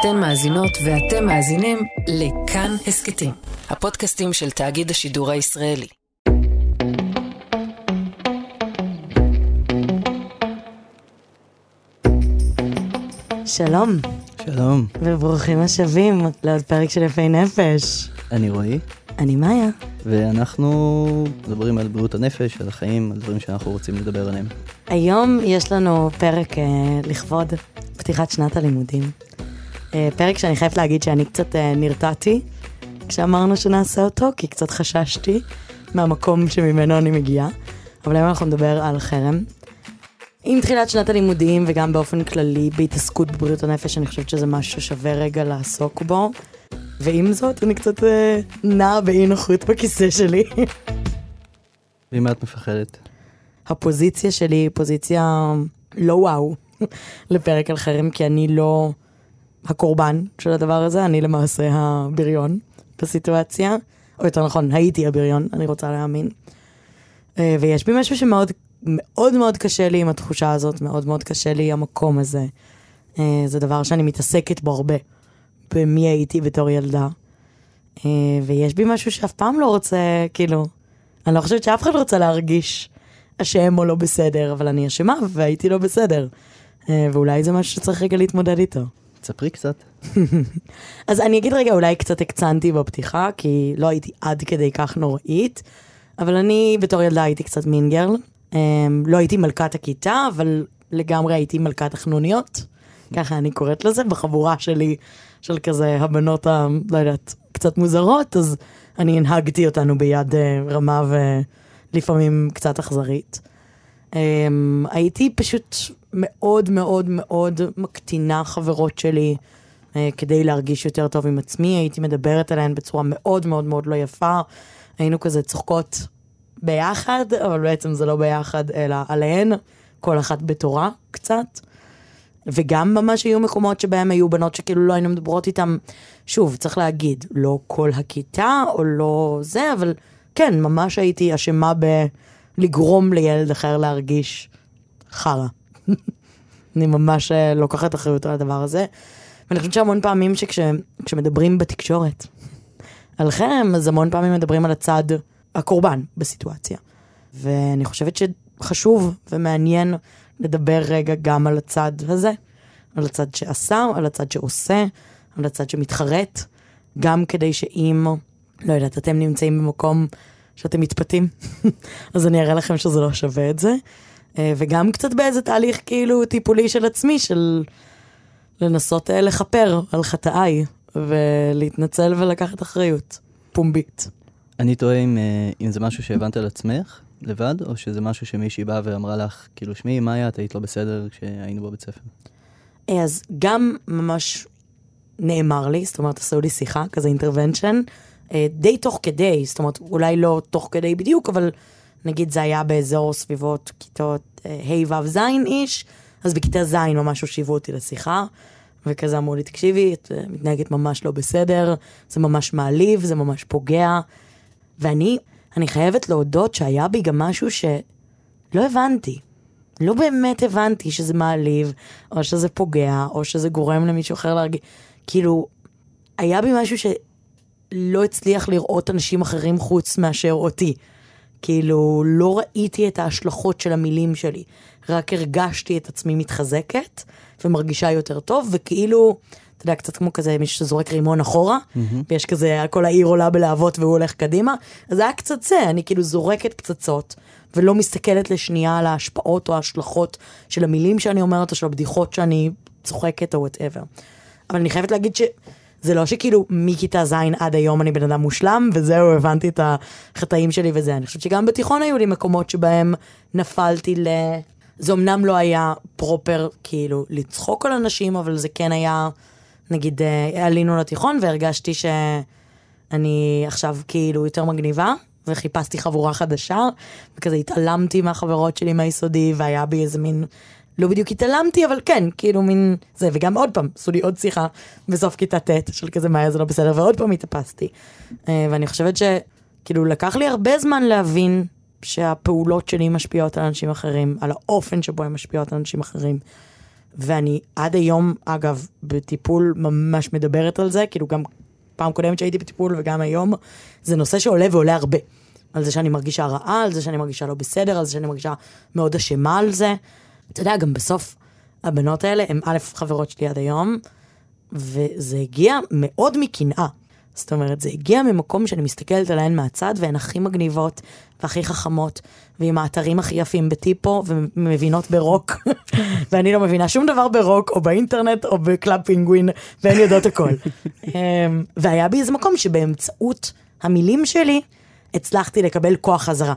אתן מאזינות ואתם מאזינים לכאן הסכתים, הפודקאסטים של תאגיד השידור הישראלי. שלום, שלום, וברוכים השבים לעוד פרק של יפי נפש. אני רועי, אני מאיה. ואנחנו מדברים על בריאות הנפש, על החיים, על דברים שאנחנו רוצים לדבר עליהם. היום יש לנו פרק אה, לכבוד פתיחת שנת הלימודים. אה, פרק שאני חייבת להגיד שאני קצת אה, נרתעתי כשאמרנו שנעשה אותו, כי קצת חששתי מהמקום שממנו אני מגיעה. אבל היום אנחנו נדבר על חרם. עם תחילת שנת הלימודים וגם באופן כללי בהתעסקות בבריאות הנפש, אני חושבת שזה משהו ששווה רגע לעסוק בו. ועם זאת, אני קצת אה, נעה באי נוחות בכיסא שלי. ואם את מפחדת? הפוזיציה שלי היא פוזיציה לא וואו לפרק על חרם, כי אני לא הקורבן של הדבר הזה, אני למעשה הבריון בסיטואציה, או יותר נכון, הייתי הבריון, אני רוצה להאמין. אה, ויש בי משהו שמאוד מאוד מאוד קשה לי עם התחושה הזאת, מאוד מאוד קשה לי המקום הזה. אה, זה דבר שאני מתעסקת בו הרבה, במי הייתי בתור ילדה. אה, ויש בי משהו שאף פעם לא רוצה, כאילו, אני לא חושבת שאף אחד רוצה להרגיש אשם או לא בסדר, אבל אני אשמה והייתי לא בסדר. ואולי זה משהו שצריך רגע להתמודד איתו. תספרי קצת. אז אני אגיד רגע, אולי קצת הקצנתי בפתיחה, כי לא הייתי עד כדי כך נוראית, אבל אני בתור ילדה הייתי קצת מינגרל. לא הייתי מלכת הכיתה, אבל לגמרי הייתי מלכת החנוניות. ככה אני קוראת לזה, בחבורה שלי, של כזה הבנות ה... לא יודעת, קצת מוזרות, אז אני הנהגתי אותנו ביד אה, רמה ולפעמים קצת אכזרית. אמ, הייתי פשוט מאוד מאוד מאוד מקטינה חברות שלי אה, כדי להרגיש יותר טוב עם עצמי, הייתי מדברת עליהן בצורה מאוד מאוד מאוד לא יפה. היינו כזה צוחקות ביחד, אבל בעצם זה לא ביחד, אלא עליהן, כל אחת בתורה קצת. וגם ממש היו מקומות שבהם היו בנות שכאילו לא היינו מדברות איתן, שוב, צריך להגיד, לא כל הכיתה או לא זה, אבל כן, ממש הייתי אשמה בלגרום לילד אחר להרגיש חרא. אני ממש אה, לוקחת אחריות על הדבר הזה. ואני חושבת שהמון פעמים שכשמדברים בתקשורת על חרם, אז המון פעמים מדברים על הצד הקורבן בסיטואציה. ואני חושבת שחשוב ומעניין לדבר רגע גם על הצד הזה, על הצד שעשה, על הצד שעושה, על הצד שמתחרט, גם כדי שאם, לא יודעת, אתם נמצאים במקום שאתם מתפתים, אז אני אראה לכם שזה לא שווה את זה. אה, וגם קצת באיזה תהליך כאילו טיפולי של עצמי, של לנסות אה, לכפר על חטאיי, ולהתנצל ולקחת אחריות, פומבית. אני תוהה אם, אה, אם זה משהו שהבנת על עצמך לבד, או שזה משהו שמישהי באה ואמרה לך, כאילו, שמעי, מאיה, את היית לא בסדר כשהיינו בבית ספר. אז גם ממש נאמר לי, זאת אומרת, עשו לי שיחה, כזה אינטרוונשן, די תוך כדי, זאת אומרת, אולי לא תוך כדי בדיוק, אבל נגיד זה היה באזור סביבות כיתות ה' ו' ז' איש, אז בכיתה ז' ממש הושיבו אותי לשיחה, וכזה אמרו לי, תקשיבי, את מתנהגת ממש לא בסדר, זה ממש מעליב, זה ממש פוגע. ואני, אני חייבת להודות שהיה בי גם משהו שלא הבנתי. לא באמת הבנתי שזה מעליב, או שזה פוגע, או שזה גורם למישהו אחר להרגיש. כאילו, היה בי משהו שלא הצליח לראות אנשים אחרים חוץ מאשר אותי. כאילו, לא ראיתי את ההשלכות של המילים שלי, רק הרגשתי את עצמי מתחזקת ומרגישה יותר טוב, וכאילו, אתה יודע, קצת כמו כזה מישהו שזורק רימון אחורה, mm-hmm. ויש כזה, כל העיר עולה בלהבות והוא הולך קדימה, אז זה היה קצת זה, אני כאילו זורקת פצצות, ולא מסתכלת לשנייה על ההשפעות או ההשלכות של המילים שאני אומרת, או של הבדיחות שאני צוחקת או וואטאבר. אבל אני חייבת להגיד ש... זה לא שכאילו מכיתה ז' עד היום אני בן אדם מושלם, וזהו, הבנתי את החטאים שלי וזה. אני חושבת שגם בתיכון היו לי מקומות שבהם נפלתי ל... זה אמנם לא היה פרופר כאילו לצחוק על אנשים, אבל זה כן היה, נגיד, אה, עלינו לתיכון והרגשתי שאני עכשיו כאילו יותר מגניבה, וחיפשתי חבורה חדשה, וכזה התעלמתי מהחברות שלי מהיסודי, והיה בי איזה מין לא בדיוק התעלמתי, אבל כן, כאילו מין זה, וגם עוד פעם, עשו לי עוד שיחה בסוף כיתה ט' של כזה מה זה לא בסדר, ועוד פעם התאפסתי. אה, ואני חושבת שכאילו לקח לי הרבה זמן להבין שהפעולות שלי משפיעות על אנשים אחרים, על האופן שבו הן משפיעות על אנשים אחרים. ואני עד היום, אגב, בטיפול ממש מדברת על זה, כאילו גם פעם קודמת שהייתי בטיפול וגם היום, זה נושא שעולה ועולה הרבה. על זה שאני מרגישה רעה, על זה שאני מרגישה לא בסדר, על זה שאני מרגישה מאוד אשמה על זה. אתה יודע, גם בסוף הבנות האלה הן א', חברות שלי עד היום, וזה הגיע מאוד מקנאה. זאת אומרת, זה הגיע ממקום שאני מסתכלת עליהן מהצד, והן הכי מגניבות והכי חכמות, ועם האתרים הכי יפים בטיפו, ומבינות ברוק, ואני לא מבינה שום דבר ברוק, או באינטרנט, או ב Club Penguin, והן יודעות הכל. אמ, והיה בי איזה מקום שבאמצעות המילים שלי, הצלחתי לקבל כוח חזרה.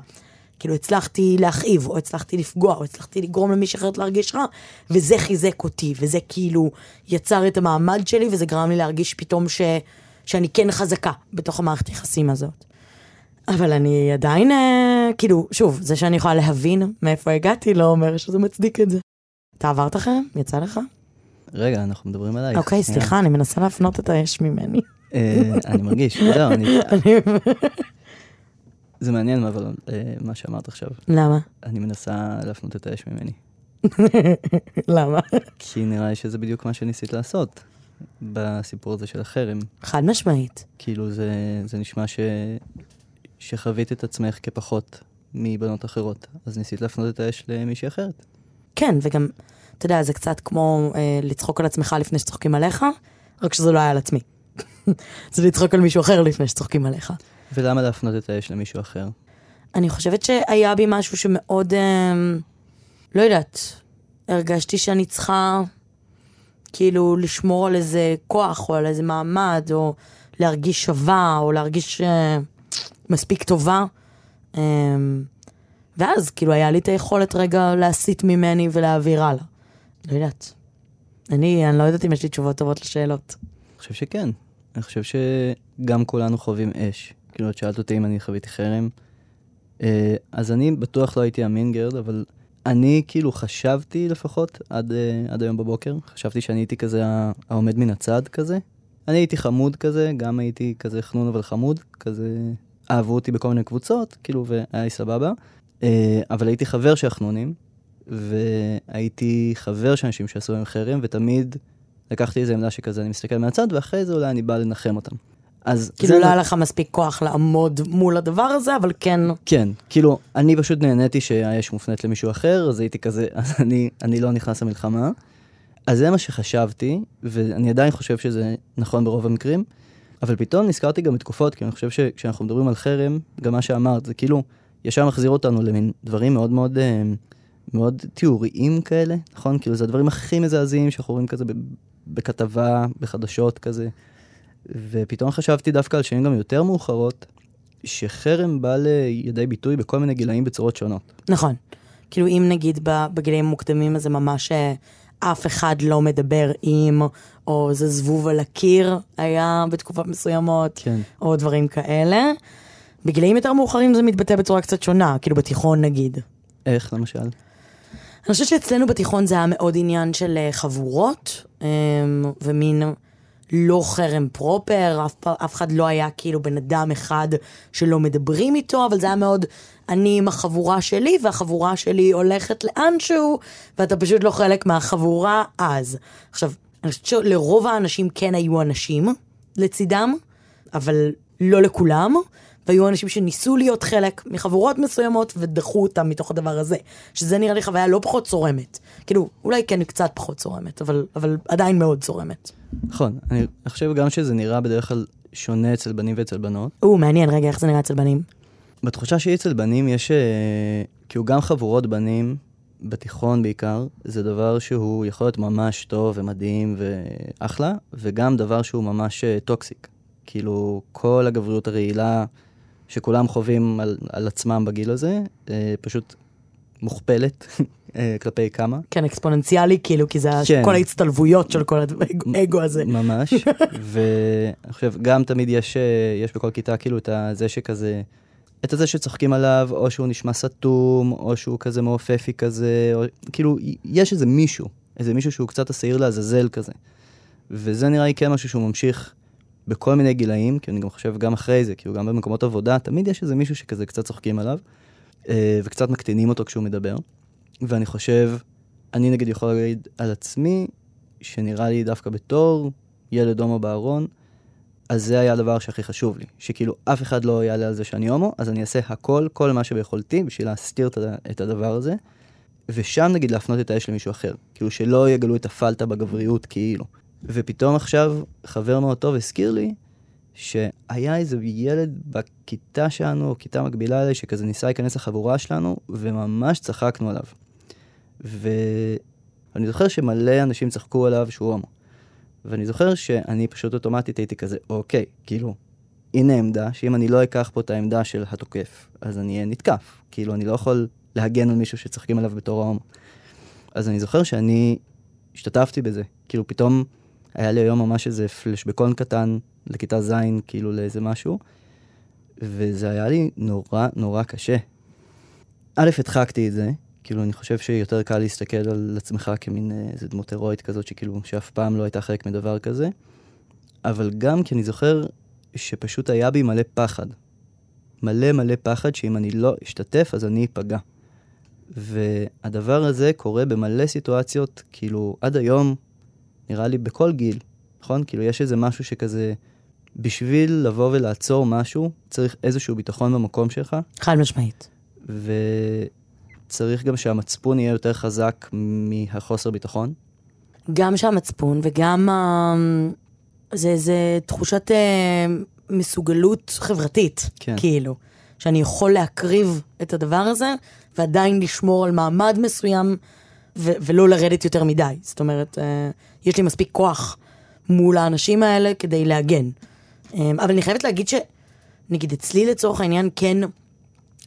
כאילו הצלחתי להכאיב, או הצלחתי לפגוע, או הצלחתי לגרום למישהי אחרת להרגיש רע, וזה חיזק אותי, וזה כאילו יצר את המעמד שלי, וזה גרם לי להרגיש פתאום ש... שאני כן חזקה בתוך המערכת יחסים הזאת. אבל אני עדיין, אה, כאילו, שוב, זה שאני יכולה להבין מאיפה הגעתי, לא אומר שזה מצדיק את זה. אתה עברת חרם? יצא לך? רגע, אנחנו מדברים עלייך. אוקיי, שנייה. סליחה, אני מנסה להפנות את האש ממני. אה, אני מרגיש, לא, אני... זה מעניין, אבל אה, מה שאמרת עכשיו. למה? אני מנסה להפנות את האש ממני. למה? כי נראה לי שזה בדיוק מה שניסית לעשות בסיפור הזה של החרם. חד משמעית. כאילו זה, זה נשמע ש, שחווית את עצמך כפחות מבנות אחרות, אז ניסית להפנות את האש למישהי אחרת. כן, וגם, אתה יודע, זה קצת כמו אה, לצחוק על עצמך לפני שצוחקים עליך, רק שזה לא היה על עצמי. זה לצחוק על מישהו אחר לפני שצוחקים עליך. ולמה להפנות את האש למישהו אחר? אני חושבת שהיה בי משהו שמאוד, אה, לא יודעת, הרגשתי שאני צריכה כאילו לשמור על איזה כוח או על איזה מעמד, או להרגיש שווה, או להרגיש אה, מספיק טובה. אה, ואז כאילו היה לי את היכולת רגע להסיט ממני ולהעביר הלאה. לא יודעת. אני, אני לא יודעת אם יש לי תשובות טובות לשאלות. אני חושב שכן. אני חושב שגם כולנו חווים אש. כאילו, את שאלת אותי אם אני חוויתי חרם. אה, אז אני בטוח לא הייתי אמין גרד, אבל אני כאילו חשבתי לפחות עד, אה, עד היום בבוקר, חשבתי שאני הייתי כזה העומד מן הצד כזה. אני הייתי חמוד כזה, גם הייתי כזה חנון אבל חמוד, כזה אהבו אותי בכל מיני קבוצות, כאילו, והיה לי סבבה. אה, אבל הייתי חבר של החנונים, והייתי חבר של אנשים שעשו להם חרם, ותמיד לקחתי איזה עמדה שכזה, אני מסתכל מהצד, ואחרי זה אולי אני בא לנחם אותם. אז כאילו זה- לא היה לך מספיק כוח לעמוד מול הדבר הזה, אבל כן, כן, כאילו, אני פשוט נהניתי שהאש מופנית למישהו אחר, אז הייתי כזה, אז אני, אני לא נכנס למלחמה. אז זה מה שחשבתי, ואני עדיין חושב שזה נכון ברוב המקרים, אבל פתאום נזכרתי גם בתקופות, כי אני חושב שכשאנחנו מדברים על חרם, גם מה שאמרת, זה כאילו, ישר מחזיר אותנו למין דברים מאוד מאוד, אה, מאוד תיאוריים כאלה, נכון? כאילו, זה הדברים הכי מזעזעים שאנחנו רואים כזה בכתבה, בחדשות כזה. ופתאום חשבתי דווקא על שנים גם יותר מאוחרות, שחרם בא לידי ביטוי בכל מיני גילאים בצורות שונות. נכון. כאילו אם נגיד בגילאים המוקדמים אז זה ממש אה, אף אחד לא מדבר עם, או זה זבוב על הקיר היה בתקופות מסוימות, כן. או דברים כאלה. בגילאים יותר מאוחרים זה מתבטא בצורה קצת שונה, כאילו בתיכון נגיד. איך למשל? אני חושבת שאצלנו בתיכון זה היה מאוד עניין של אה, חבורות, אה, ומין לא חרם פרופר, אף, אף אחד לא היה כאילו בן אדם אחד שלא מדברים איתו, אבל זה היה מאוד, אני עם החבורה שלי, והחבורה שלי הולכת לאנשהו, ואתה פשוט לא חלק מהחבורה אז. עכשיו, אני חושבת שלרוב האנשים כן היו אנשים לצידם, אבל לא לכולם, והיו אנשים שניסו להיות חלק מחבורות מסוימות ודחו אותם מתוך הדבר הזה. שזה נראה לי חוויה לא פחות צורמת. כאילו, אולי כן קצת פחות צורמת, אבל, אבל עדיין מאוד צורמת. נכון, אני חושב גם שזה נראה בדרך כלל שונה אצל בנים ואצל בנות. או, מעניין, רגע, איך זה נראה אצל בנים? בתחושה שלי אצל בנים יש, אה, כאילו גם חבורות בנים, בתיכון בעיקר, זה דבר שהוא יכול להיות ממש טוב ומדהים ואחלה, וגם דבר שהוא ממש אה, טוקסיק. כאילו, כל הגבריות הרעילה שכולם חווים על, על עצמם בגיל הזה, אה, פשוט מוכפלת אה, כלפי כמה. כן, אקספוננציאלי, כאילו, כי זה כן. כל ההצטלבויות של כל האגו הזה. ממש, ואני חושב, גם תמיד יש, אה, יש בכל כיתה כאילו את הזה שכזה, את הזה שצוחקים עליו, או שהוא נשמע סתום, או שהוא כזה מעופפי כזה, או כאילו, יש איזה מישהו, איזה מישהו שהוא קצת השעיר לעזאזל כזה. וזה נראה לי כן משהו שהוא ממשיך בכל מיני גילאים, כי אני גם חושב גם אחרי זה, כאילו גם במקומות עבודה, תמיד יש איזה מישהו שכזה קצת צוחקים עליו, אה, וקצת מקטינים אותו כשהוא מדבר. ואני חושב אני נגיד יכול להגיד על עצמי, שנראה לי דווקא בתור ילד הומו בארון, אז זה היה הדבר שהכי חשוב לי. שכאילו אף אחד לא יעלה על זה שאני הומו, אז אני אעשה הכל, כל מה שביכולתי, בשביל להסתיר את הדבר הזה. ושם נגיד להפנות את האש למישהו אחר. כאילו שלא יגלו את הפלטה בגבריות כאילו. ופתאום עכשיו חבר מאוד טוב הזכיר לי שהיה איזה ילד בכיתה שלנו, או כיתה מקבילה אליי, שכזה ניסה להיכנס לחבורה שלנו, וממש צחקנו עליו. ואני זוכר שמלא אנשים צחקו עליו שהוא הומו. ואני זוכר שאני פשוט אוטומטית הייתי כזה, אוקיי, כאילו, הנה עמדה, שאם אני לא אקח פה את העמדה של התוקף, אז אני אהיה נתקף. כאילו, אני לא יכול להגן על מישהו שצוחקים עליו בתור ההומו. אז אני זוכר שאני השתתפתי בזה. כאילו, פתאום היה לי היום ממש איזה פלשבקון קטן לכיתה ז', כאילו לאיזה משהו, וזה היה לי נורא נורא קשה. א', הדחקתי את זה, כאילו, אני חושב שיותר קל להסתכל על עצמך כמין אה, איזה דמות הירואית כזאת, שכאילו, שאף פעם לא הייתה חלק מדבר כזה, אבל גם כי אני זוכר שפשוט היה בי מלא פחד. מלא מלא פחד שאם אני לא אשתתף, אז אני אפגע. והדבר הזה קורה במלא סיטואציות, כאילו, עד היום, נראה לי בכל גיל, נכון? כאילו, יש איזה משהו שכזה, בשביל לבוא ולעצור משהו, צריך איזשהו ביטחון במקום שלך. חד משמעית. וצריך גם שהמצפון יהיה יותר חזק מהחוסר ביטחון. גם שהמצפון וגם uh, זה, זה תחושת uh, מסוגלות חברתית, כן. כאילו. שאני יכול להקריב את הדבר הזה, ועדיין לשמור על מעמד מסוים, ולא לרדת יותר מדי. זאת אומרת, uh, יש לי מספיק כוח מול האנשים האלה כדי להגן. Um, אבל אני חייבת להגיד ש... נגיד אצלי לצורך העניין, כן,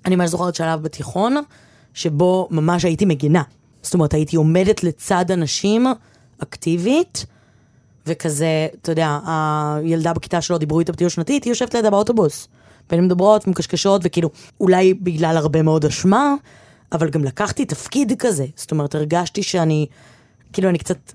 אני ממש זוכרת שלב בתיכון, שבו ממש הייתי מגינה. זאת אומרת, הייתי עומדת לצד אנשים אקטיבית, וכזה, אתה יודע, הילדה בכיתה שלו דיברו איתה בטיול שנתית, היא יושבת לידה באוטובוס. והן מדברות ומקשקשות, וכאילו, אולי בגלל הרבה מאוד אשמה, אבל גם לקחתי תפקיד כזה. זאת אומרת, הרגשתי שאני, כאילו, אני קצת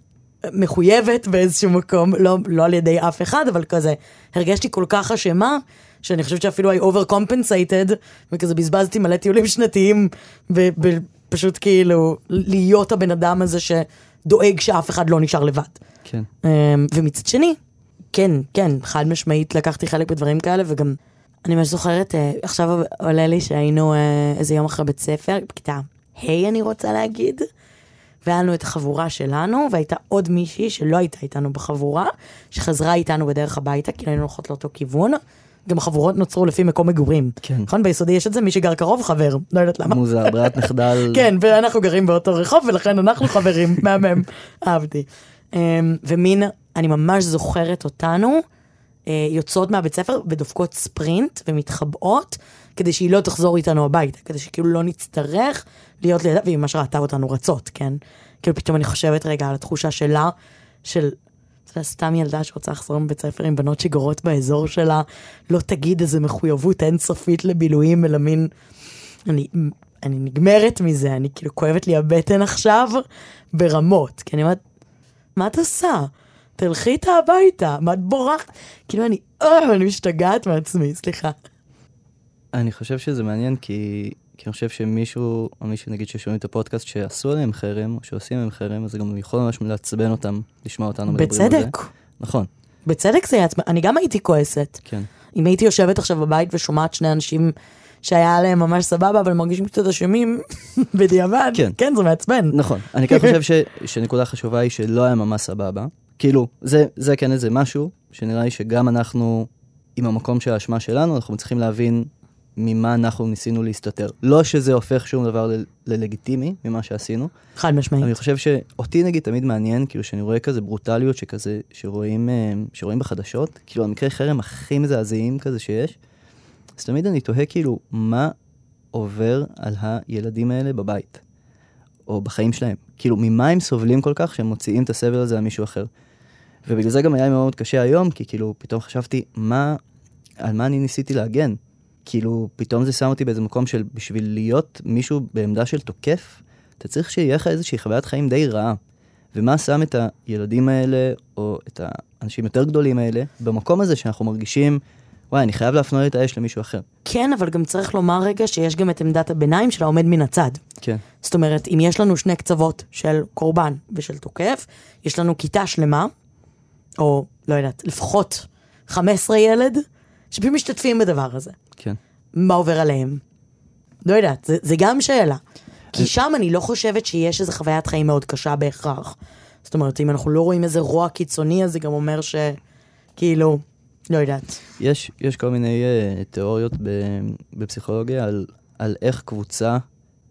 מחויבת באיזשהו מקום, לא, לא על ידי אף אחד, אבל כזה, הרגשתי כל כך אשמה, שאני חושבת שאפילו I overcompensated, וכזה בזבזתי מלא טיולים שנתיים, ופשוט כאילו, להיות הבן אדם הזה שדואג שאף אחד לא נשאר לבד. כן. אמ, ומצד שני, כן, כן, חד משמעית לקחתי חלק בדברים כאלה, וגם אני ממש זוכרת, אה, עכשיו עולה לי שהיינו אה, איזה יום אחרי בית ספר, בכיתה ה' אני רוצה להגיד, והיה לנו את החבורה שלנו, והייתה עוד מישהי שלא הייתה איתנו בחבורה, שחזרה איתנו בדרך הביתה, כי היינו הולכות לאותו כיוון. גם החבורות נוצרו לפי מקום מגורים. כן. נכון? ביסודי יש את זה, מי שגר קרוב חבר, לא יודעת למה. מוזר, ברירת מחדל. כן, ואנחנו גרים באותו רחוב, ולכן אנחנו חברים, מהמם, אהבתי. אמ, ומין, אני ממש זוכרת אותנו. אה, יוצאות מהבית ספר ודופקות ספרינט ומתחבאות, כדי שהיא לא תחזור איתנו הביתה, כדי שכאילו לא נצטרך להיות לידה, והיא ממש ראתה אותנו רצות, כן? כאילו פתאום אני חושבת רגע על התחושה שלה, של זה סתם ילדה שרוצה לחזור מבית ספר עם בנות שגרות באזור שלה, לא תגיד איזה מחויבות אינסופית לבילויים, אלא מין... אני, אני נגמרת מזה, אני כאילו כואבת לי הבטן עכשיו ברמות, כי אני אומרת, מה את עושה? תלכי איתה הביתה, מה את בורחת? כאילו אני, אה, אני משתגעת מעצמי, סליחה. אני חושב שזה מעניין כי, כי אני חושב שמישהו, או מישהו נגיד ששומעים את הפודקאסט שעשו עליהם חרם, או שעושים עליהם חרם, אז זה גם יכול ממש לעצבן אותם, לשמוע אותנו מדברים על זה. בצדק. נכון. בצדק זה יעצבן, אני גם הייתי כועסת. כן. אם הייתי יושבת עכשיו בבית ושומעת שני אנשים שהיה להם ממש סבבה, אבל מרגישים קצת אשמים בדיעבד, כן. כן, זה מעצבן. נכון. אני כן חושב ש, שנקודה חשובה היא שלא היה ממש סבבה. כאילו, זה, זה כן איזה משהו, שנראה לי שגם אנחנו, עם המקום של האשמה שלנו, אנחנו צריכים להבין ממה אנחנו ניסינו להסתתר. לא שזה הופך שום דבר ל- ללגיטימי ממה שעשינו. חד משמעית. אני חושב שאותי נגיד תמיד מעניין, כאילו שאני רואה כזה ברוטליות שכזה, שרואים, אה, שרואים בחדשות, כאילו המקרה חרם הכי מזעזעים כזה שיש, אז תמיד אני תוהה כאילו, מה עובר על הילדים האלה בבית, או בחיים שלהם? כאילו, ממה הם סובלים כל כך שהם מוציאים את הסבל הזה על מישהו אחר? ובגלל זה גם היה מאוד קשה היום, כי כאילו פתאום חשבתי, מה, על מה אני ניסיתי להגן? כאילו, פתאום זה שם אותי באיזה מקום של בשביל להיות מישהו בעמדה של תוקף, אתה צריך שיהיה לך איזושהי חוויית חיים די רעה. ומה שם את הילדים האלה, או את האנשים יותר גדולים האלה, במקום הזה שאנחנו מרגישים וואי, אני חייב להפנות את האש למישהו אחר. כן, אבל גם צריך לומר רגע שיש גם את עמדת הביניים של העומד מן הצד. כן. זאת אומרת, אם יש לנו שני קצוות של קורבן ושל תוקף, יש לנו כיתה שלמה, או לא יודעת, לפחות 15 ילד, שפשוט משתתפים בדבר הזה. כן. מה עובר עליהם? לא יודעת, זה, זה גם שאלה. כי שם אני לא חושבת שיש איזו חוויית חיים מאוד קשה בהכרח. זאת אומרת, אם אנחנו לא רואים איזה רוע קיצוני, אז זה גם אומר שכאילו, לא יודעת. יש, יש כל מיני uh, תיאוריות ב, בפסיכולוגיה על, על איך קבוצה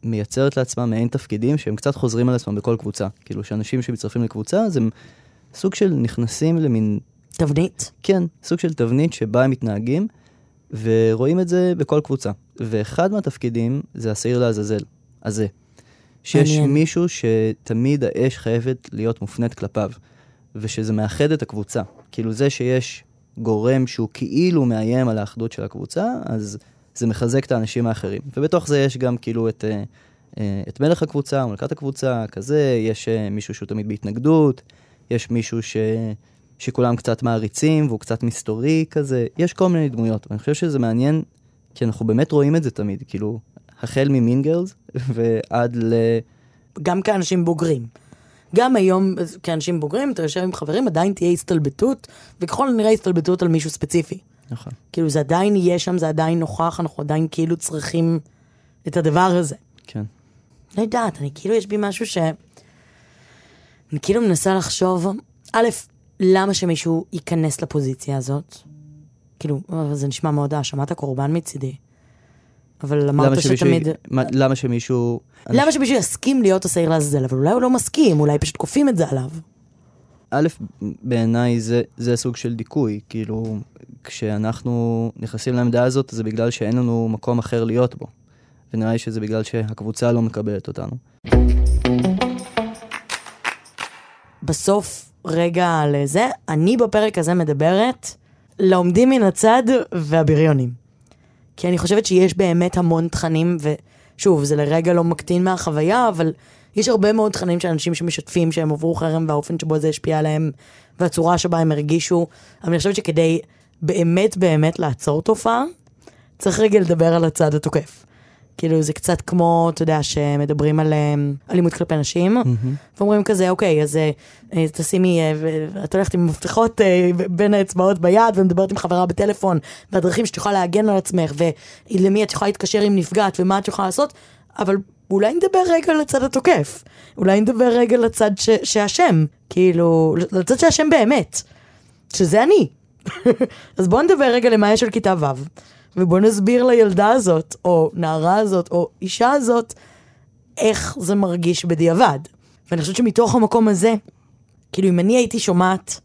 מייצרת לעצמה מעין תפקידים שהם קצת חוזרים על עצמם בכל קבוצה. כאילו שאנשים שמצטרפים לקבוצה, אז הם סוג של נכנסים למין, תבנית. כן, סוג של תבנית שבה הם מתנהגים, ורואים את זה בכל קבוצה. ואחד מהתפקידים זה השעיר לעזאזל, הזה. שיש מעניין. מישהו שתמיד האש חייבת להיות מופנית כלפיו, ושזה מאחד את הקבוצה. כאילו זה שיש גורם שהוא כאילו מאיים על האחדות של הקבוצה, אז זה מחזק את האנשים האחרים. ובתוך זה יש גם כאילו את, אה, אה, את מלך הקבוצה, מלכת הקבוצה, כזה, יש אה, מישהו שהוא תמיד בהתנגדות, יש מישהו ש... שכולם קצת מעריצים והוא קצת מסתורי כזה, יש כל מיני דמויות, ואני חושב שזה מעניין, כי אנחנו באמת רואים את זה תמיד, כאילו, החל ממין גרלס ועד ל... גם כאנשים בוגרים. גם היום כאנשים בוגרים, אתה יושב עם חברים, עדיין תהיה הסתלבטות, וככל הנראה הסתלבטות על מישהו ספציפי. נכון. כאילו זה עדיין יהיה שם, זה עדיין נוכח, אנחנו עדיין כאילו צריכים את הדבר הזה. כן. לא יודעת, אני כאילו, יש בי משהו ש... אני כאילו מנסה לחשוב, א', למה שמישהו ייכנס לפוזיציה הזאת? כאילו, זה נשמע מאוד האשמת הקורבן מצידי. אבל אמרת שמישהו- שתמיד... מה- למה שמישהו... למה שמישהו יסכים להיות השעיר לעזאזל? אבל אולי הוא לא מסכים, אולי פשוט כופים את זה עליו. א', בעיניי זה, זה סוג של דיכוי, כאילו, כשאנחנו נכנסים לעמדה הזאת, זה בגלל שאין לנו מקום אחר להיות בו. ונראה לי שזה בגלל שהקבוצה לא מקבלת אותנו. בסוף, רגע לזה, אני בפרק הזה מדברת לעומדים מן הצד והבריונים. כי אני חושבת שיש באמת המון תכנים, ושוב, זה לרגע לא מקטין מהחוויה, אבל יש הרבה מאוד תכנים של אנשים שמשתפים שהם עברו חרם והאופן שבו זה השפיע עליהם, והצורה שבה הם הרגישו. אבל אני חושבת שכדי באמת באמת לעצור תופעה, צריך רגע לדבר על הצד התוקף. כאילו זה קצת כמו, אתה יודע, שמדברים על אה, אלימות כלפי נשים, ואומרים כזה, אוקיי, אז אה, אה, תשימי, אה, את הולכת עם מפתחות בין האצבעות ביד, ומדברת עם חברה בטלפון, והדרכים שאת יכולה להגן על עצמך, ולמי את יכולה להתקשר עם נפגעת, ומה את יכולה לעשות, אבל אולי נדבר רגע לצד התוקף. אולי נדבר רגע לצד ש- שאשם, כאילו, לצד שאשם באמת, שזה אני. אז בואו נדבר רגע למאיה של כיתה ו', ובואו נסביר לילדה הזאת, או נערה הזאת, או אישה הזאת, איך זה מרגיש בדיעבד. ואני חושבת שמתוך המקום הזה, כאילו אם אני הייתי שומעת,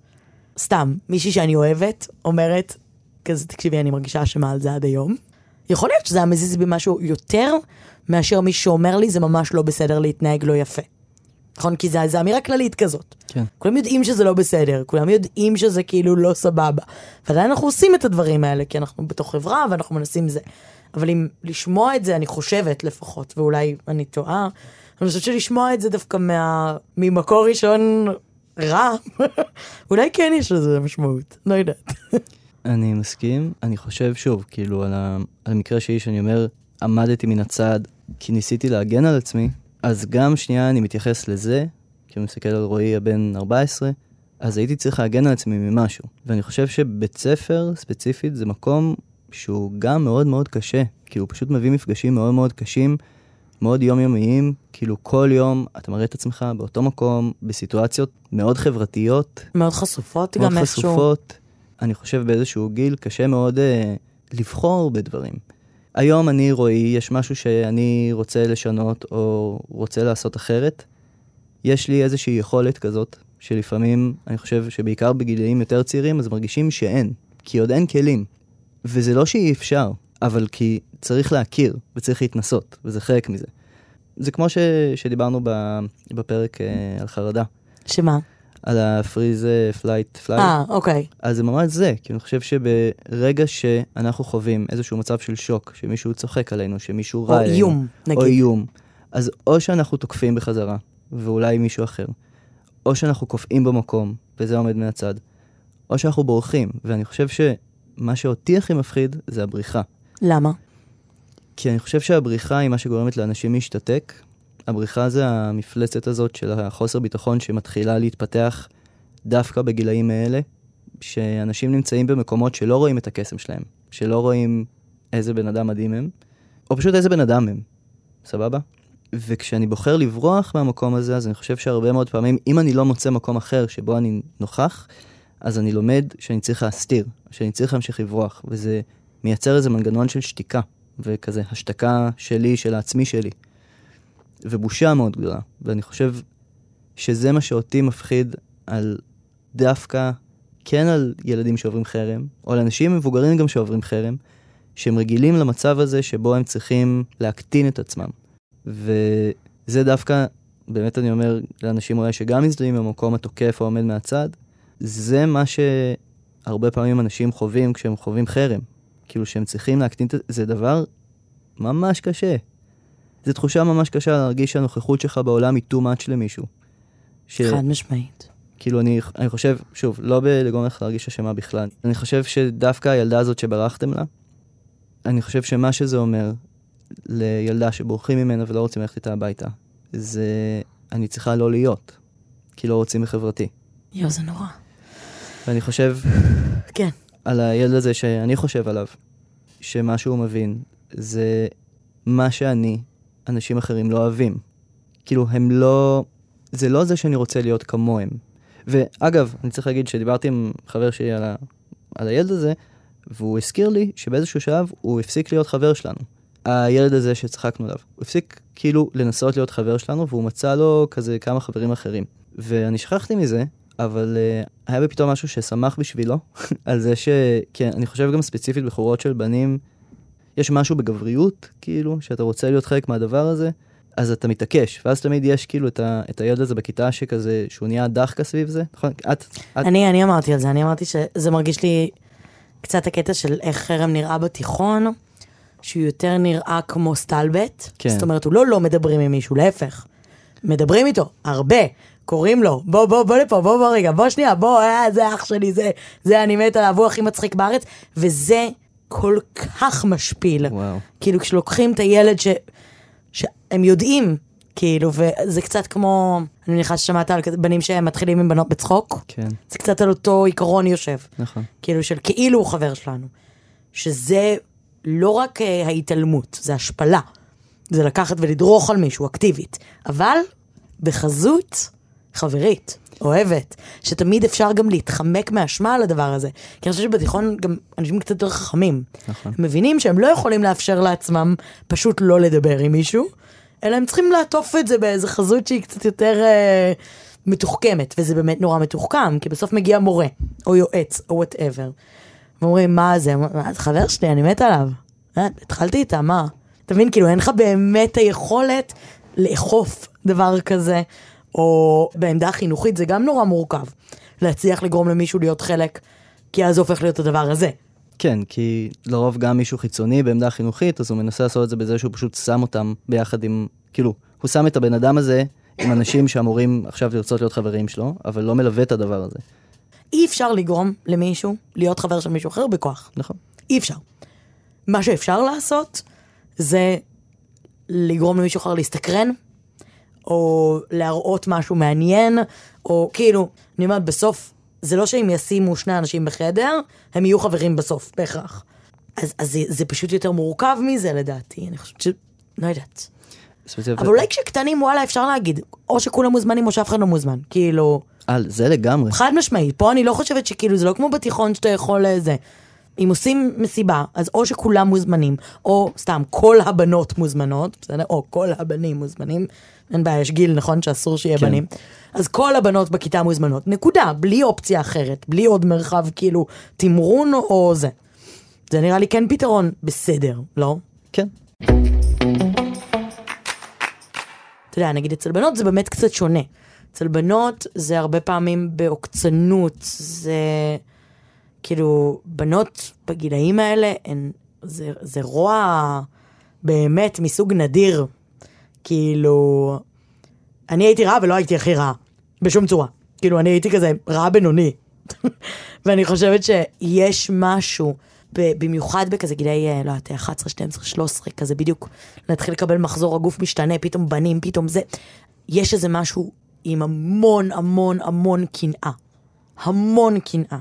סתם, מישהי שאני אוהבת, אומרת, כזה, תקשיבי, אני מרגישה אשמה על זה עד היום. יכול להיות שזה היה מזיז בי משהו יותר, מאשר מי שאומר לי, זה ממש לא בסדר להתנהג לא יפה. נכון? כי זה, זה אמירה כללית כזאת. כן. כולם יודעים שזה לא בסדר, כולם יודעים שזה כאילו לא סבבה. ועדיין אנחנו עושים את הדברים האלה, כי אנחנו בתוך חברה ואנחנו מנסים זה. אבל אם לשמוע את זה, אני חושבת לפחות, ואולי אני טועה, אני חושבת שלשמוע את זה דווקא מה... ממקור ראשון רע, אולי כן יש לזה משמעות, לא יודעת. אני מסכים, אני חושב שוב, כאילו, על, ה, על המקרה שלי שאני אומר, עמדתי מן הצד כי ניסיתי להגן על עצמי, אז גם שנייה אני מתייחס לזה, כי אני מסתכל על רועי הבן 14, אז הייתי צריך להגן על עצמי ממשהו. ואני חושב שבית ספר, ספציפית, זה מקום שהוא גם מאוד מאוד קשה, כי הוא פשוט מביא מפגשים מאוד מאוד קשים, מאוד יומיומיים, כאילו כל יום אתה מראה את עצמך באותו מקום, בסיטואציות מאוד חברתיות, מאוד חשופות מאוד גם איכשהו. חשופות. אני חושב באיזשהו גיל קשה מאוד אה, לבחור בדברים. היום אני רועי, יש משהו שאני רוצה לשנות או רוצה לעשות אחרת. יש לי איזושהי יכולת כזאת, שלפעמים, אני חושב שבעיקר בגילאים יותר צעירים, אז מרגישים שאין, כי עוד אין כלים. וזה לא שאי אפשר, אבל כי צריך להכיר וצריך להתנסות, וזה חלק מזה. זה כמו ש... שדיברנו ב... בפרק אה, על חרדה, שמה? על ה freeze fight flight. אה, אוקיי. אז זה ממש זה, כי אני חושב שברגע שאנחנו חווים איזשהו מצב של שוק, שמישהו צוחק עלינו, שמישהו רע אלינו, איום, נגיד. או איום, אז או שאנחנו תוקפים בחזרה, ואולי מישהו אחר, או שאנחנו קופאים במקום, וזה עומד מהצד, או שאנחנו בורחים, ואני חושב מה שאותי הכי מפחיד זה הבריחה. למה? כי אני חושב שהבריחה היא מה שגורמת לאנשים להשתתק. הבריחה זה המפלצת הזאת של החוסר ביטחון שמתחילה להתפתח דווקא בגילאים האלה, שאנשים נמצאים במקומות שלא רואים את הקסם שלהם, שלא רואים איזה בן אדם מדהים הם, או פשוט איזה בן אדם הם, סבבה? וכשאני בוחר לברוח מהמקום הזה, אז אני חושב שהרבה מאוד פעמים, אם אני לא מוצא מקום אחר שבו אני נוכח, אז אני לומד שאני צריך להסתיר, שאני צריך להמשיך לברוח, וזה מייצר איזה מנגנון של שתיקה, וכזה השתקה שלי, של העצמי שלי. ובושה מאוד גדולה, ואני חושב שזה מה שאותי מפחיד על דווקא, כן על ילדים שעוברים חרם, או על אנשים מבוגרים גם שעוברים חרם, שהם רגילים למצב הזה שבו הם צריכים להקטין את עצמם. וזה דווקא, באמת אני אומר לאנשים אולי שגם מזדהים במקום התוקף או עומד מהצד, זה מה שהרבה פעמים אנשים חווים כשהם חווים חרם. כאילו שהם צריכים להקטין את זה, דבר ממש קשה. זו תחושה ממש קשה להרגיש שהנוכחות שלך בעולם היא too much למישהו. ש... חד משמעית. כאילו אני, אני חושב, שוב, לא לגרום לך להרגיש אשמה בכלל. אני חושב שדווקא הילדה הזאת שברחתם לה, אני חושב שמה שזה אומר לילדה שבורחים ממנה ולא רוצים ללכת איתה הביתה, זה אני צריכה לא להיות, כי לא רוצים בחברתי. יואו, זה נורא. ואני חושב כן. על הילד הזה שאני חושב עליו, שמה שהוא מבין זה מה שאני, אנשים אחרים לא אוהבים. כאילו, הם לא... זה לא זה שאני רוצה להיות כמוהם. ואגב, אני צריך להגיד שדיברתי עם חבר שלי על, ה... על הילד הזה, והוא הזכיר לי שבאיזשהו שלב הוא הפסיק להיות חבר שלנו. הילד הזה שצחקנו עליו. הוא הפסיק כאילו לנסות להיות חבר שלנו, והוא מצא לו כזה כמה חברים אחרים. ואני שכחתי מזה, אבל uh, היה בי פתאום משהו ששמח בשבילו, על זה ש... כי אני חושב גם ספציפית בחורות של בנים, יש משהו בגבריות, כאילו, שאתה רוצה להיות חלק מהדבר הזה, אז אתה מתעקש, ואז תמיד יש כאילו את, ה, את הילד הזה בכיתה שכזה, שהוא נהיה דחקה סביב זה, נכון? את, את... אני, אני אמרתי על זה, אני אמרתי שזה מרגיש לי קצת הקטע של איך חרם נראה בתיכון, שהוא יותר נראה כמו סטלבט. כן. זאת אומרת, הוא לא לא מדברים עם מישהו, להפך. מדברים איתו, הרבה. קוראים לו, בוא, בוא, בוא לפה, בוא, בוא רגע, בוא שנייה, בוא, אה, זה אח שלי, זה, זה אני מת עליו, הוא הכי מצחיק בארץ, וזה כל כך משפיל. וואו. כאילו, כשלוקחים את הילד ש... שהם יודעים, כאילו, וזה קצת כמו, אני מניחה ששמעת על בנים שמתחילים עם בנות בצחוק. כן. זה קצת על אותו עיקרון יושב. נכון. כאילו, של כאילו הוא חבר שלנו. שזה לא רק uh, ההתעלמות, זה השפלה. זה לקחת ולדרוך על מישהו אקטיבית. אבל בחזות חברית, אוהבת, שתמיד אפשר גם להתחמק מאשמה על הדבר הזה. כי אני חושבת שבתיכון גם אנשים קצת יותר חכמים. נכון. מבינים שהם לא יכולים לאפשר לעצמם פשוט לא לדבר עם מישהו, אלא הם צריכים לעטוף את זה באיזה חזות שהיא קצת יותר אה, מתוחכמת, וזה באמת נורא מתוחכם, כי בסוף מגיע מורה, או יועץ, או וואטאבר. ואומרים, מה זה? מה, זה חבר שלי, אני מת עליו. אה, התחלתי איתה, מה? אתה מבין, כאילו אין לך באמת היכולת לאכוף דבר כזה, או בעמדה חינוכית זה גם נורא מורכב. להצליח לגרום למישהו להיות חלק, כי אז זה הופך להיות הדבר הזה. כן, כי לרוב גם מישהו חיצוני בעמדה חינוכית, אז הוא מנסה לעשות את זה בזה שהוא פשוט שם אותם ביחד עם, כאילו, הוא שם את הבן אדם הזה עם אנשים שאמורים עכשיו לרצות להיות חברים שלו, אבל לא מלווה את הדבר הזה. אי אפשר לגרום למישהו להיות חבר של מישהו אחר בכוח. נכון. אי אפשר. מה שאפשר לעשות זה לגרום למישהו אחר להסתקרן, או להראות משהו מעניין, או כאילו, אני אומרת, בסוף, זה לא שאם ישימו שני אנשים בחדר, הם יהיו חברים בסוף, בהכרח. אז, אז זה, זה פשוט יותר מורכב מזה לדעתי, אני חושבת ש... לא יודעת. אבל אולי כשקטנים, וואלה, אפשר להגיד, או שכולם מוזמנים או שאף אחד לא מוזמן. כאילו, על זה לגמרי. חד משמעית, פה אני לא חושבת שכאילו, זה לא כמו בתיכון שאתה יכול איזה. אם עושים מסיבה, אז או שכולם מוזמנים, או סתם כל הבנות מוזמנות, בסדר? או כל הבנים מוזמנים. אין בעיה, יש גיל, נכון? שאסור שיהיה כן. בנים. אז כל הבנות בכיתה מוזמנות, נקודה, בלי אופציה אחרת, בלי עוד מרחב כאילו תמרון או זה. זה נראה לי כן פתרון בסדר, לא? כן. אתה יודע, נגיד אצל בנות זה באמת קצת שונה. אצל בנות זה הרבה פעמים בעוקצנות, זה כאילו, בנות בגילאים האלה, הן, זה, זה רוע באמת מסוג נדיר. כאילו, אני הייתי רעה ולא הייתי הכי רעה, בשום צורה. כאילו, אני הייתי כזה רעה בינוני, ואני חושבת שיש משהו, במיוחד בכזה גילאי, אה, לא יודעת, 11, 12, 13, כזה בדיוק להתחיל לקבל מחזור, הגוף משתנה, פתאום בנים, פתאום זה. יש איזה משהו עם המון המון המון קנאה. המון קנאה.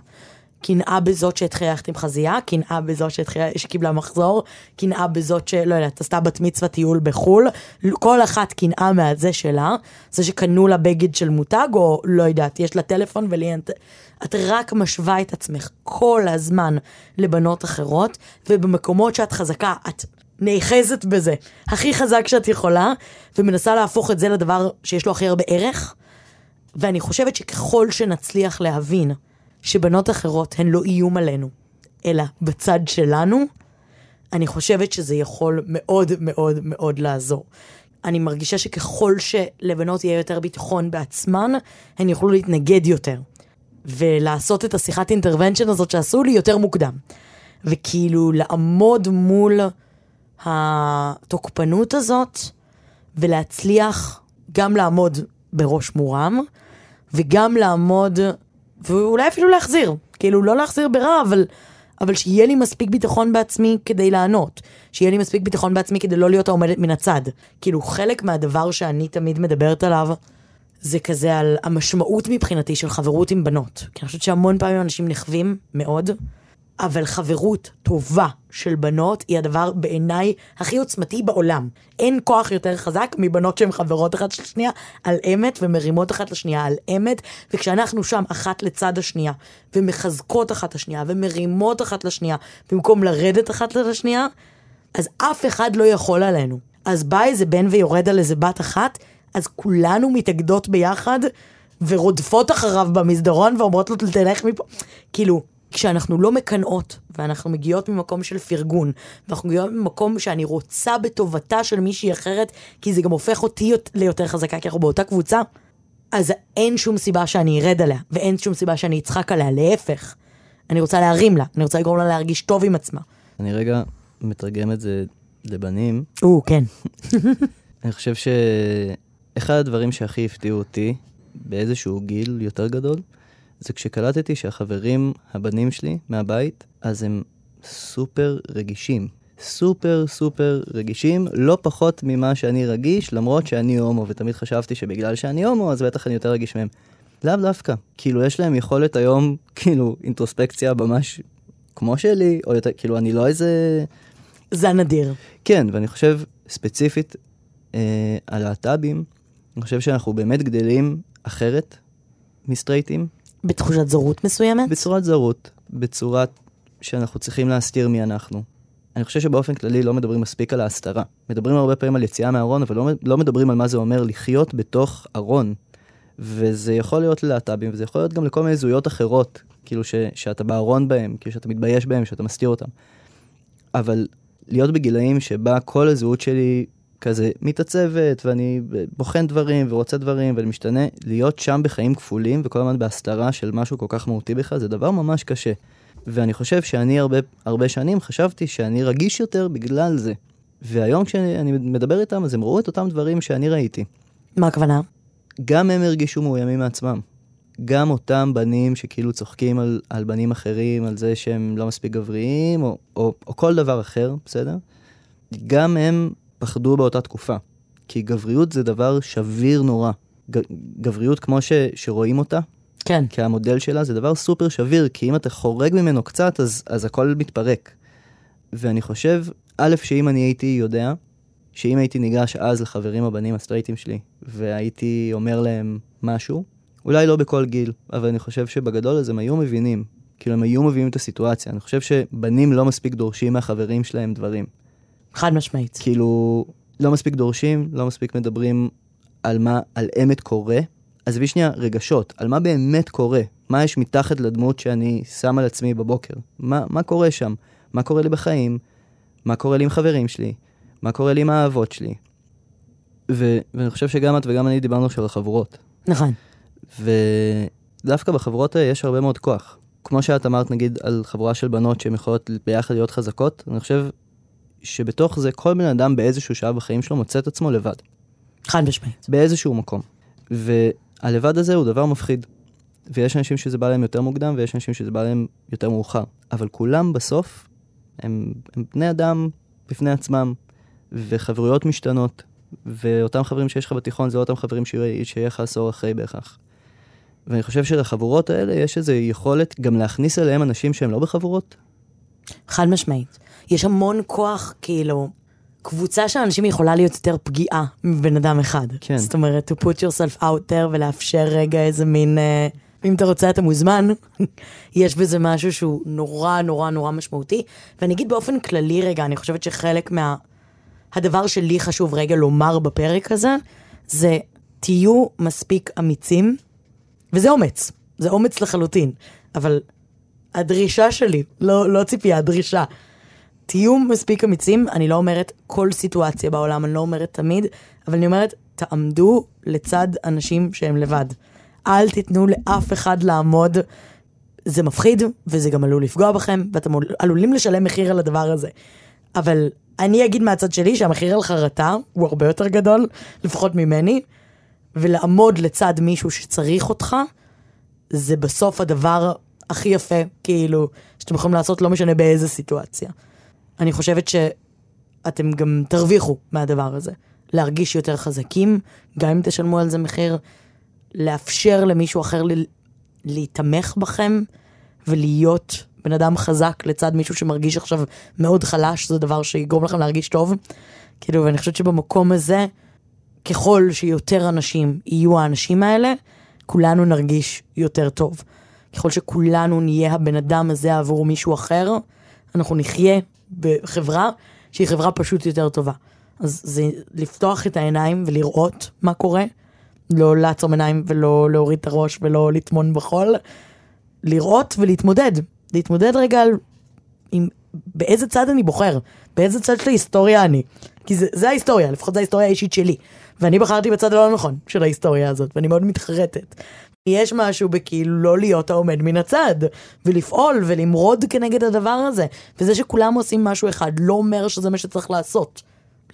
קנאה בזאת שהתחילה ללכת עם חזייה, קנאה בזאת שהתחילה, שקיבלה מחזור, קנאה בזאת שלא יודעת, עשתה בת מצווה טיול בחו"ל, כל אחת קנאה מהזה שלה, זה שקנו לה בגד של מותג, או לא יודעת, יש לה טלפון ולי אין... את רק משווה את עצמך כל הזמן לבנות אחרות, ובמקומות שאת חזקה, את נאחזת בזה. הכי חזק שאת יכולה, ומנסה להפוך את זה לדבר שיש לו הכי הרבה ערך. ואני חושבת שככל שנצליח להבין שבנות אחרות הן לא איום עלינו, אלא בצד שלנו, אני חושבת שזה יכול מאוד מאוד מאוד לעזור. אני מרגישה שככל שלבנות יהיה יותר ביטחון בעצמן, הן יוכלו להתנגד יותר. ולעשות את השיחת אינטרוונשן הזאת שעשו לי יותר מוקדם. וכאילו לעמוד מול התוקפנות הזאת, ולהצליח גם לעמוד בראש מורם, וגם לעמוד, ואולי אפילו להחזיר. כאילו, לא להחזיר ברע, אבל, אבל שיהיה לי מספיק ביטחון בעצמי כדי לענות. שיהיה לי מספיק ביטחון בעצמי כדי לא להיות העומדת מן הצד. כאילו, חלק מהדבר שאני תמיד מדברת עליו, זה כזה על המשמעות מבחינתי של חברות עם בנות. כי אני חושבת שהמון פעמים אנשים נחווים מאוד, אבל חברות טובה של בנות היא הדבר בעיניי הכי עוצמתי בעולם. אין כוח יותר חזק מבנות שהן חברות אחת של השנייה על אמת ומרימות אחת לשנייה על אמת, וכשאנחנו שם אחת לצד השנייה, ומחזקות אחת לשנייה, ומרימות אחת לשנייה, במקום לרדת אחת לשנייה, אז אף אחד לא יכול עלינו. אז בא איזה בן ויורד על איזה בת אחת, אז כולנו מתאגדות ביחד ורודפות אחריו במסדרון ואומרות לו תלך מפה. כאילו, כשאנחנו לא מקנאות, ואנחנו מגיעות ממקום של פרגון, ואנחנו מגיעות ממקום שאני רוצה בטובתה של מישהי אחרת, כי זה גם הופך אותי ליותר חזקה, כי אנחנו באותה קבוצה, אז אין שום סיבה שאני ארד עליה, ואין שום סיבה שאני אצחק עליה, להפך. אני רוצה להרים לה, אני רוצה לגרום לה להרגיש טוב עם עצמה. אני רגע מתרגם את זה לבנים. או, כן. אני חושב שאחד הדברים שהכי הפתיעו אותי באיזשהו גיל יותר גדול, זה כשקלטתי שהחברים, הבנים שלי מהבית, אז הם סופר רגישים. סופר סופר רגישים, לא פחות ממה שאני רגיש, למרות שאני הומו, ותמיד חשבתי שבגלל שאני הומו, אז בטח אני יותר רגיש מהם. לאו דווקא. כאילו, יש להם יכולת היום, כאילו, אינטרוספקציה ממש כמו שלי, או יותר, כאילו, אני לא איזה... זה נדיר. כן, ואני חושב, ספציפית, אה, על להט"בים, אני חושב שאנחנו באמת גדלים אחרת מסטרייטים. בתחושת זרות מסוימת? בצורת זרות, בצורת שאנחנו צריכים להסתיר מי אנחנו. אני חושב שבאופן כללי לא מדברים מספיק על ההסתרה. מדברים הרבה פעמים על יציאה מהארון, אבל לא, לא מדברים על מה זה אומר לחיות בתוך ארון. וזה יכול להיות ללהט"בים, וזה יכול להיות גם לכל מיני זהויות אחרות, כאילו ש, שאתה בארון בהם, כאילו שאתה מתבייש בהם, שאתה מסתיר אותם. אבל להיות בגילאים שבה כל הזהות שלי כזה מתעצבת, ואני בוחן דברים ורוצה דברים ואני משתנה, להיות שם בחיים כפולים וכל הזמן בהסתרה של משהו כל כך מהותי בך, זה דבר ממש קשה. ואני חושב שאני הרבה, הרבה שנים חשבתי שאני רגיש יותר בגלל זה. והיום כשאני מדבר איתם, אז הם ראו את אותם דברים שאני ראיתי. מה הכוונה? גם הם הרגישו מאוימים מעצמם. גם אותם בנים שכאילו צוחקים על, על בנים אחרים, על זה שהם לא מספיק גבריים, או, או, או כל דבר אחר, בסדר? גם הם פחדו באותה תקופה. כי גבריות זה דבר שביר נורא. גבריות כמו ש, שרואים אותה, כן. כי המודל שלה זה דבר סופר שביר, כי אם אתה חורג ממנו קצת, אז, אז הכל מתפרק. ואני חושב, א', שאם אני הייתי יודע, שאם הייתי ניגש אז לחברים הבנים הסטרייטים שלי, והייתי אומר להם משהו, אולי לא בכל גיל, אבל אני חושב שבגדול אז הם היו מבינים. כאילו, הם היו מבינים את הסיטואציה. אני חושב שבנים לא מספיק דורשים מהחברים שלהם דברים. חד משמעית. כאילו, לא מספיק דורשים, לא מספיק מדברים על מה, על אמת קורה. עזבי שנייה רגשות, על מה באמת קורה. מה יש מתחת לדמות שאני שם על עצמי בבוקר. מה, מה קורה שם? מה קורה לי בחיים? מה קורה לי עם חברים שלי? מה קורה לי עם האהבות שלי? ו, ואני חושב שגם את וגם אני דיברנו של החבורות. נכון. ודווקא בחברות האלה יש הרבה מאוד כוח. כמו שאת אמרת, נגיד, על חבורה של בנות שהן יכולות ביחד להיות חזקות, אני חושב שבתוך זה כל בן אדם באיזשהו שעה בחיים שלו מוצא את עצמו לבד. חד משמעית. באיזשהו מקום. והלבד הזה הוא דבר מפחיד. ויש אנשים שזה בא להם יותר מוקדם, ויש אנשים שזה בא להם יותר מאוחר. אבל כולם בסוף הם, הם בני אדם בפני עצמם, וחברויות משתנות, ואותם חברים שיש לך בתיכון זה לא אותם חברים שיהיה לך עשור אחרי בהכרח. ואני חושב שלחבורות האלה יש איזו יכולת גם להכניס אליהם אנשים שהם לא בחבורות. חד משמעית. יש המון כוח, כאילו, קבוצה של אנשים יכולה להיות יותר פגיעה מבן אדם אחד. כן. זאת אומרת, to put yourself out there ולאפשר רגע איזה מין, אה, אם אתה רוצה אתה מוזמן, יש בזה משהו שהוא נורא נורא נורא משמעותי. ואני אגיד באופן כללי רגע, אני חושבת שחלק מה... הדבר שלי חשוב רגע לומר בפרק הזה, זה תהיו מספיק אמיצים, וזה אומץ, זה אומץ לחלוטין, אבל הדרישה שלי, לא, לא ציפייה, הדרישה, תהיו מספיק אמיצים, אני לא אומרת כל סיטואציה בעולם, אני לא אומרת תמיד, אבל אני אומרת, תעמדו לצד אנשים שהם לבד. אל תיתנו לאף אחד לעמוד. זה מפחיד, וזה גם עלול לפגוע בכם, ואתם עלולים לשלם מחיר על הדבר הזה. אבל אני אגיד מהצד שלי שהמחיר על חרטה הוא הרבה יותר גדול, לפחות ממני, ולעמוד לצד מישהו שצריך אותך, זה בסוף הדבר הכי יפה, כאילו, שאתם יכולים לעשות לא משנה באיזה סיטואציה. אני חושבת שאתם גם תרוויחו מהדבר הזה. להרגיש יותר חזקים, גם אם תשלמו על זה מחיר, לאפשר למישהו אחר ל- להיתמך בכם ולהיות בן אדם חזק לצד מישהו שמרגיש עכשיו מאוד חלש, זה דבר שיגרום לכם להרגיש טוב. כאילו, ואני חושבת שבמקום הזה, ככל שיותר אנשים יהיו האנשים האלה, כולנו נרגיש יותר טוב. ככל שכולנו נהיה הבן אדם הזה עבור מישהו אחר, אנחנו נחיה בחברה שהיא חברה פשוט יותר טובה. אז זה לפתוח את העיניים ולראות מה קורה, לא לעצום עיניים ולא להוריד את הראש ולא לטמון בחול, לראות ולהתמודד. להתמודד רגע על עם באיזה צד אני בוחר, באיזה צד של ההיסטוריה אני. כי זה, זה ההיסטוריה, לפחות זו ההיסטוריה האישית שלי. ואני בחרתי בצד הלא נכון של ההיסטוריה הזאת, ואני מאוד מתחרטת. יש משהו בכאילו לא להיות העומד מן הצד, ולפעול ולמרוד כנגד הדבר הזה. וזה שכולם עושים משהו אחד לא אומר שזה מה שצריך לעשות.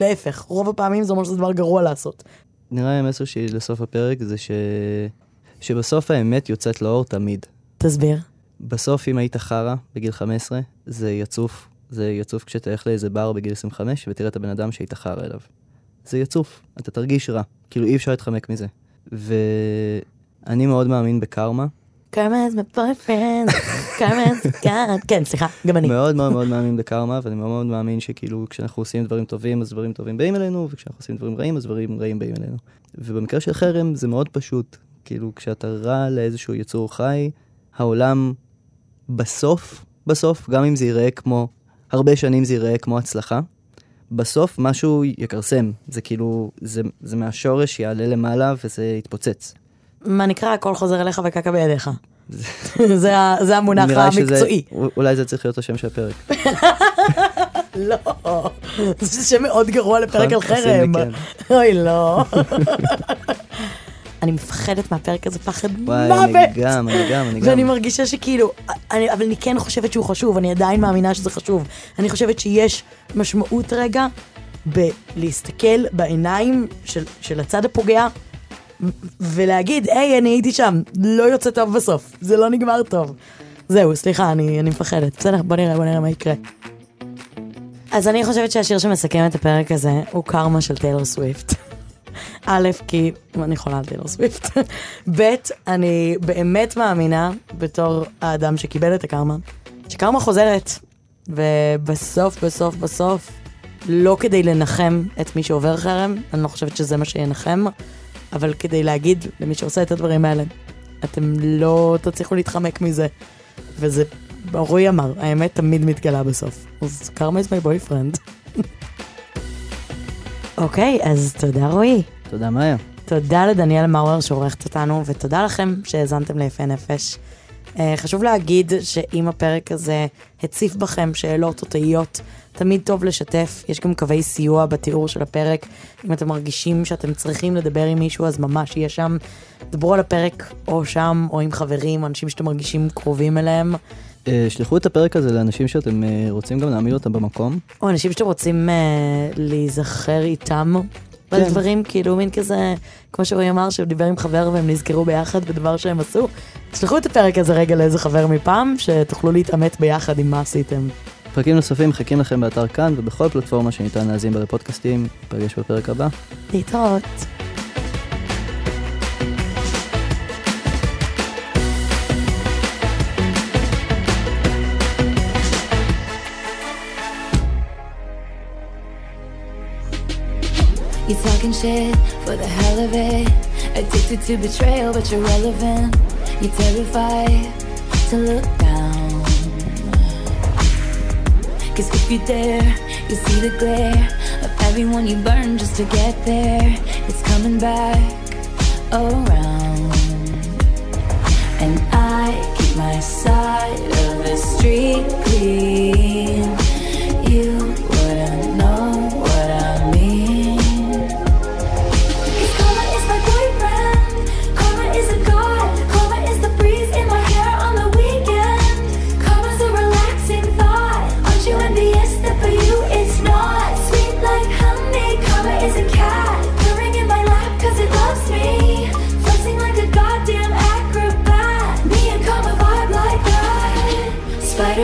להפך, רוב הפעמים זה אומר שזה דבר גרוע לעשות. נראה לי המסר שלי לסוף הפרק זה ש... שבסוף האמת יוצאת לאור תמיד. תסביר. בסוף אם היית חרא בגיל 15, זה יצוף. זה יצוף כשתלך לאיזה בר בגיל 25 ותראה את הבן אדם שהיית חרא אליו. זה יצוף, אתה תרגיש רע. כאילו אי אפשר להתחמק מזה. ואני מאוד מאמין בקרמה. קרמז מפויפרנד, קרמז גאד. כן, סליחה, גם אני. מאוד מאוד מאוד מאמין בקרמה, ואני מאוד מאוד מאמין שכאילו כשאנחנו עושים דברים טובים, אז דברים טובים באים אלינו, וכשאנחנו עושים דברים רעים, אז דברים רעים באים אלינו. ובמקרה של חרם זה מאוד פשוט. כאילו כשאתה רע לאיזשהו יצור חי, העולם בסוף, בסוף, גם אם זה ייראה כמו, הרבה שנים זה ייראה כמו הצלחה, בסוף משהו יכרסם. זה כאילו, זה, זה מהשורש יעלה למעלה וזה יתפוצץ. מה נקרא, הכל חוזר אליך וקקע בידיך. זה זה המונח נראה שזה- המקצועי. אולי זה צריך להיות השם של הפרק. לא, זה שם מאוד גרוע לפרק על נכון, חרם. כן. אוי, לא. אני מפחדת מהפרק הזה פחד וואי, אני מוות. גם, אני גם, אני גם. ואני מרגישה שכאילו, אני, אבל אני כן חושבת שהוא חשוב, אני עדיין מאמינה שזה חשוב. אני חושבת שיש משמעות רגע בלהסתכל בעיניים של, של הצד הפוגע ולהגיד, היי, אני הייתי שם, לא יוצא טוב בסוף, זה לא נגמר טוב. זהו, סליחה, אני, אני מפחדת. בסדר, בוא נראה, בוא נראה מה יקרה. אז אני חושבת שהשיר שמסכם את הפרק הזה הוא קרמה של טיילור סוויפט. א', כי אני חולה על טיילור סוויפט. ב', אני באמת מאמינה, בתור האדם שקיבל את הקרמה, שקרמה חוזרת. ובסוף, בסוף, בסוף, לא כדי לנחם את מי שעובר חרם, אני לא חושבת שזה מה שינחם, אבל כדי להגיד למי שעושה את הדברים האלה, אתם לא תצליחו להתחמק מזה. וזה, רועי אמר, האמת תמיד מתגלה בסוף. אז קרמה is my boyfriend. אוקיי, אז תודה רועי. תודה, מאיה. תודה לדניאל מאואר שעורכת אותנו, ותודה לכם שהאזנתם ליפה נפש. Uh, חשוב להגיד שאם הפרק הזה הציף בכם שאלות או תהיות, תמיד טוב לשתף. יש גם קווי סיוע בתיאור של הפרק. אם אתם מרגישים שאתם צריכים לדבר עם מישהו, אז ממש יהיה שם. דברו על הפרק או שם, או עם חברים, אנשים שאתם מרגישים קרובים אליהם, אה, שלחו את הפרק הזה לאנשים שאתם אה, רוצים גם להעמיד אותם במקום. או אנשים שאתם רוצים uh, להיזכר איתם ועל כן. דברים כאילו מין כזה, כמו שרועי אמר, שהוא דיבר עם חבר והם נזכרו ביחד בדבר שהם עשו. תשלחו את הפרק הזה רגע לאיזה חבר מפעם, שתוכלו להתעמת ביחד עם מה עשיתם. פרקים נוספים מחכים לכם באתר כאן ובכל פלטפורמה שניתן להאזין בה לפודקאסטים. ניפגש בפרק הבא. להתראות. You talking shit for the hell of it. Addicted to betrayal, but you're relevant. You're terrified to look down. Cause if you dare, you see the glare of everyone you burn just to get there. It's coming back around. And I keep my side of the street clean. You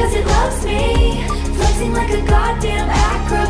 cause it loves me. Flexing like a goddamn acrobat.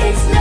it's